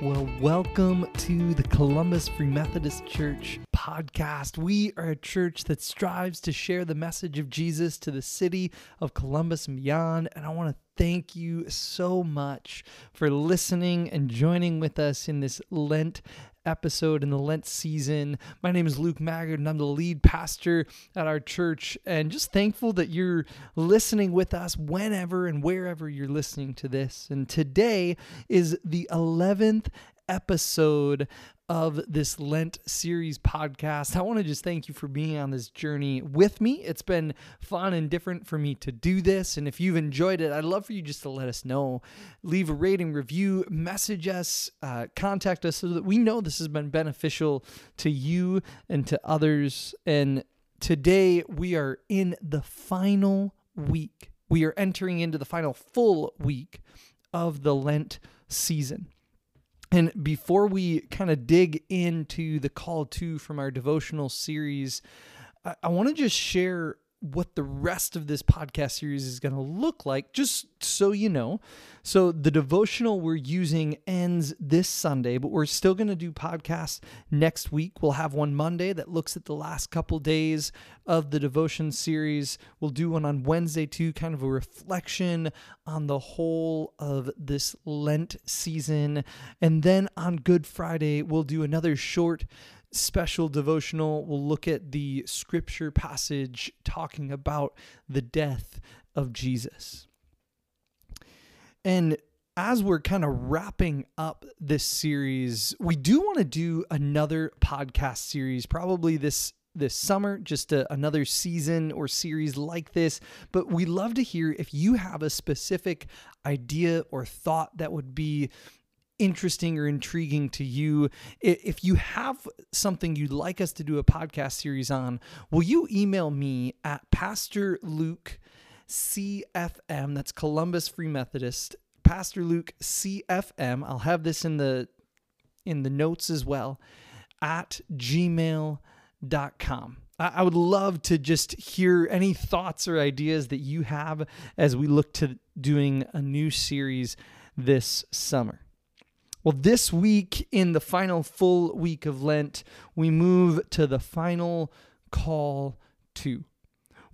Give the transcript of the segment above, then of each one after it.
Well, welcome to the Columbus Free Methodist Church podcast. We are a church that strives to share the message of Jesus to the city of Columbus and beyond. And I want to thank you so much for listening and joining with us in this Lent episode in the Lent season. My name is Luke Maggard, and I'm the lead pastor at our church. And just thankful that you're listening with us whenever and wherever you're listening to this. And today is the 11th episode of this Lent series podcast. I want to just thank you for being on this journey with me. It's been fun and different for me to do this. And if you've enjoyed it, I'd love for you just to let us know. Leave a rating, review, message us, uh, contact us so that we know this has been beneficial to you and to others. And today we are in the final week. We are entering into the final full week of the Lent season. And before we kind of dig into the call to from our devotional series, I, I want to just share what the rest of this podcast series is going to look like, just so you know. So, the devotional we're using ends this Sunday, but we're still going to do podcasts next week. We'll have one Monday that looks at the last couple days of the devotion series. We'll do one on Wednesday, too, kind of a reflection on the whole of this Lent season. And then on Good Friday, we'll do another short special devotional. We'll look at the scripture passage talking about the death of Jesus. And as we're kind of wrapping up this series, we do want to do another podcast series, probably this this summer, just a, another season or series like this. But we love to hear if you have a specific idea or thought that would be interesting or intriguing to you. If you have something you'd like us to do a podcast series on, will you email me at Pastor Luke CFM, that's Columbus Free Methodist, Pastor Luke CFM. I'll have this in the in the notes as well at gmail.com. I would love to just hear any thoughts or ideas that you have as we look to doing a new series this summer. Well, this week, in the final full week of Lent, we move to the final call to.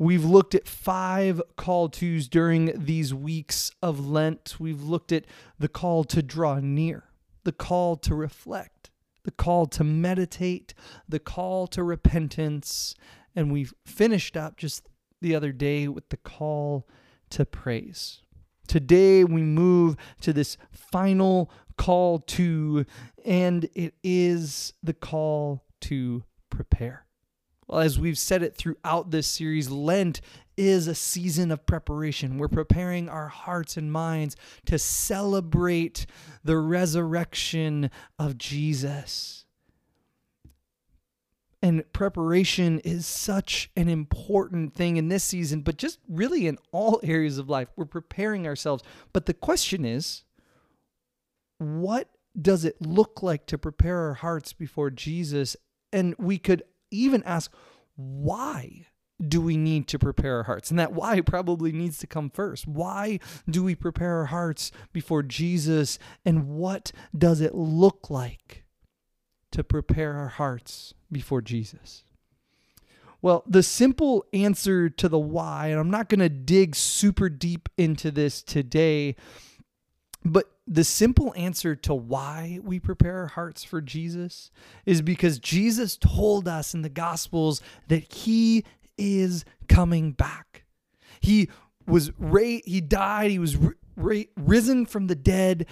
We've looked at five call twos during these weeks of Lent. We've looked at the call to draw near, the call to reflect, the call to meditate, the call to repentance, and we've finished up just the other day with the call to praise. Today we move to this final call to, and it is the call to prepare. Well, as we've said it throughout this series, Lent is a season of preparation. We're preparing our hearts and minds to celebrate the resurrection of Jesus. And preparation is such an important thing in this season, but just really in all areas of life. We're preparing ourselves. But the question is, what does it look like to prepare our hearts before Jesus? And we could even ask, why do we need to prepare our hearts? And that why probably needs to come first. Why do we prepare our hearts before Jesus? And what does it look like to prepare our hearts before Jesus? Well, the simple answer to the why, and I'm not going to dig super deep into this today, but the simple answer to why we prepare our hearts for Jesus is because Jesus told us in the Gospels that he is coming back. He was ra- he died, he was ra- risen from the dead,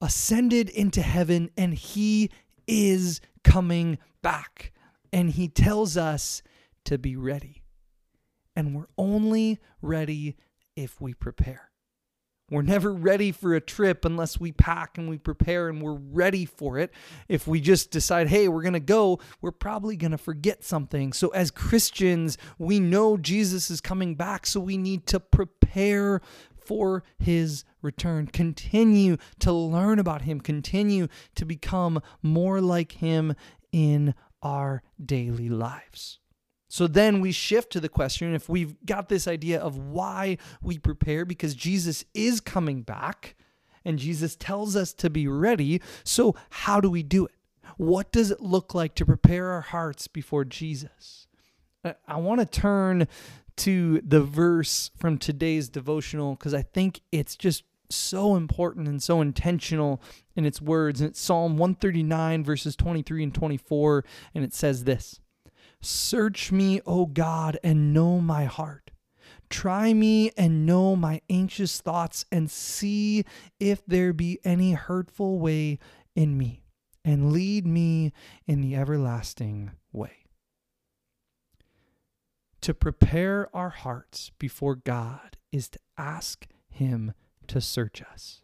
ascended into heaven and he is coming back. And he tells us to be ready. And we're only ready if we prepare. We're never ready for a trip unless we pack and we prepare and we're ready for it. If we just decide, hey, we're going to go, we're probably going to forget something. So, as Christians, we know Jesus is coming back, so we need to prepare for his return. Continue to learn about him, continue to become more like him in our daily lives. So then we shift to the question if we've got this idea of why we prepare, because Jesus is coming back And Jesus tells us to be ready. So, how do we do it? What does it look like to prepare our hearts before Jesus? I want to turn to the verse from today's devotional because I think it's just so important and so intentional in its words. And it's Psalm 139, verses 23 and 24. And it says this Search me, O God, and know my heart. Try me and know my anxious thoughts, and see if there be any hurtful way in me, and lead me in the everlasting way. To prepare our hearts before God is to ask Him to search us.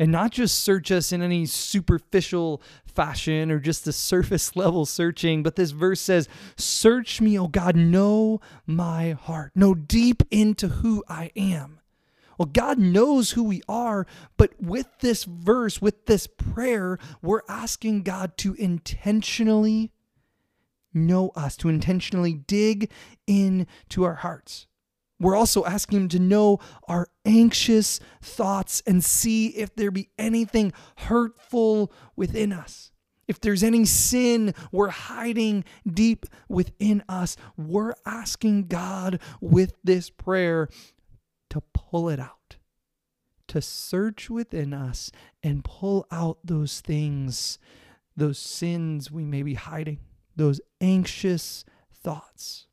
And not just search us in any superficial fashion or just the surface level searching, but this verse says, Search me, O God, know my heart, know deep into who I am. Well, God knows who we are, but with this verse, with this prayer, we're asking God to intentionally know us, to intentionally dig into our hearts. We're also asking Him to know our anxious thoughts and see if there be anything hurtful within us. If there's any sin we're hiding deep within us, we're asking God with this prayer to pull it out, to search within us and pull out those things, those sins we may be hiding, those anxious thoughts.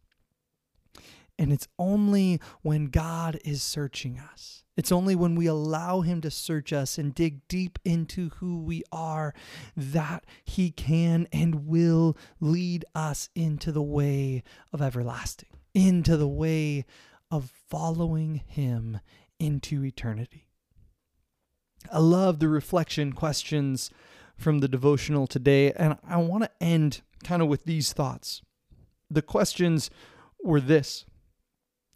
And it's only when God is searching us. It's only when we allow Him to search us and dig deep into who we are that He can and will lead us into the way of everlasting, into the way of following Him into eternity. I love the reflection questions from the devotional today, and I want to end kind of with these thoughts. The questions were this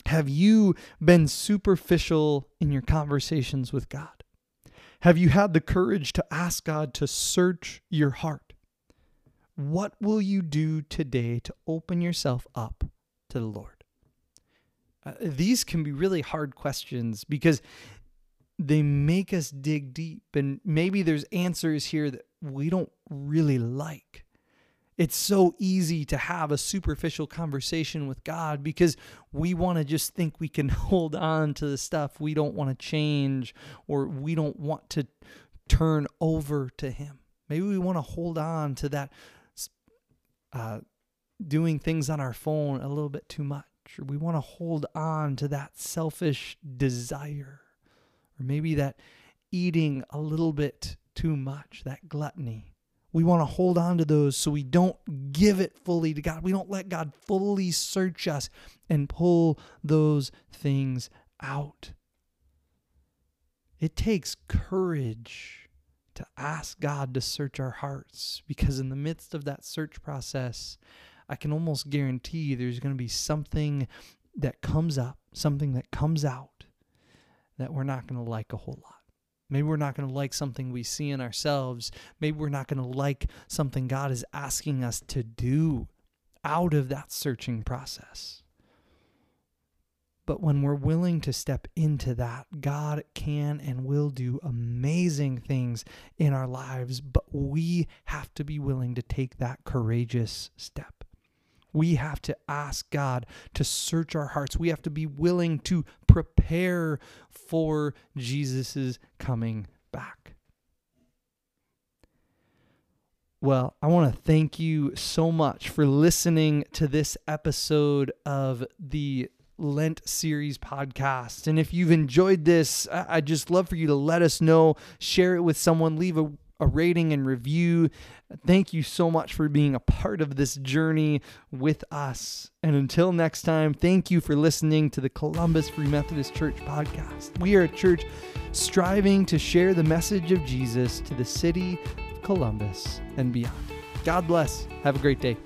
have you been superficial in your conversations with God? Have you had the courage to ask God to search your heart? What will you do today to open yourself up to the Lord? Uh, these can be really hard questions because they make us dig deep, and maybe there's answers here that we don't really like. It's so easy to have a superficial conversation with God because we want to just think we can hold on to the stuff we don't want to change or we don't want to turn over to Him. Maybe we want to hold on to that uh, doing things on our phone a little bit too much, or we want to hold on to that selfish desire, or maybe that eating a little bit too much, that gluttony. We want to hold on to those so we don't give it fully to God. We don't let God fully search us and pull those things out. It takes courage to ask God to search our hearts because, in the midst of that search process, I can almost guarantee there's going to be something that comes up, something that comes out that we're not going to like a whole lot. Maybe we're not going to like something we see in ourselves. Maybe we're not going to like something God is asking us to do out of that searching process. But when we're willing to step into that, God can and will do amazing things in our lives, but we have to be willing to take that courageous step. We have to ask God to search our hearts. We have to be willing to prepare for Jesus' coming back. Well, I want to thank you so much for listening to this episode of the Lent series podcast. And if you've enjoyed this, I'd just love for you to let us know, share it with someone, leave a a rating and review. Thank you so much for being a part of this journey with us. And until next time, thank you for listening to the Columbus Free Methodist Church podcast. We are a church striving to share the message of Jesus to the city of Columbus and beyond. God bless. Have a great day.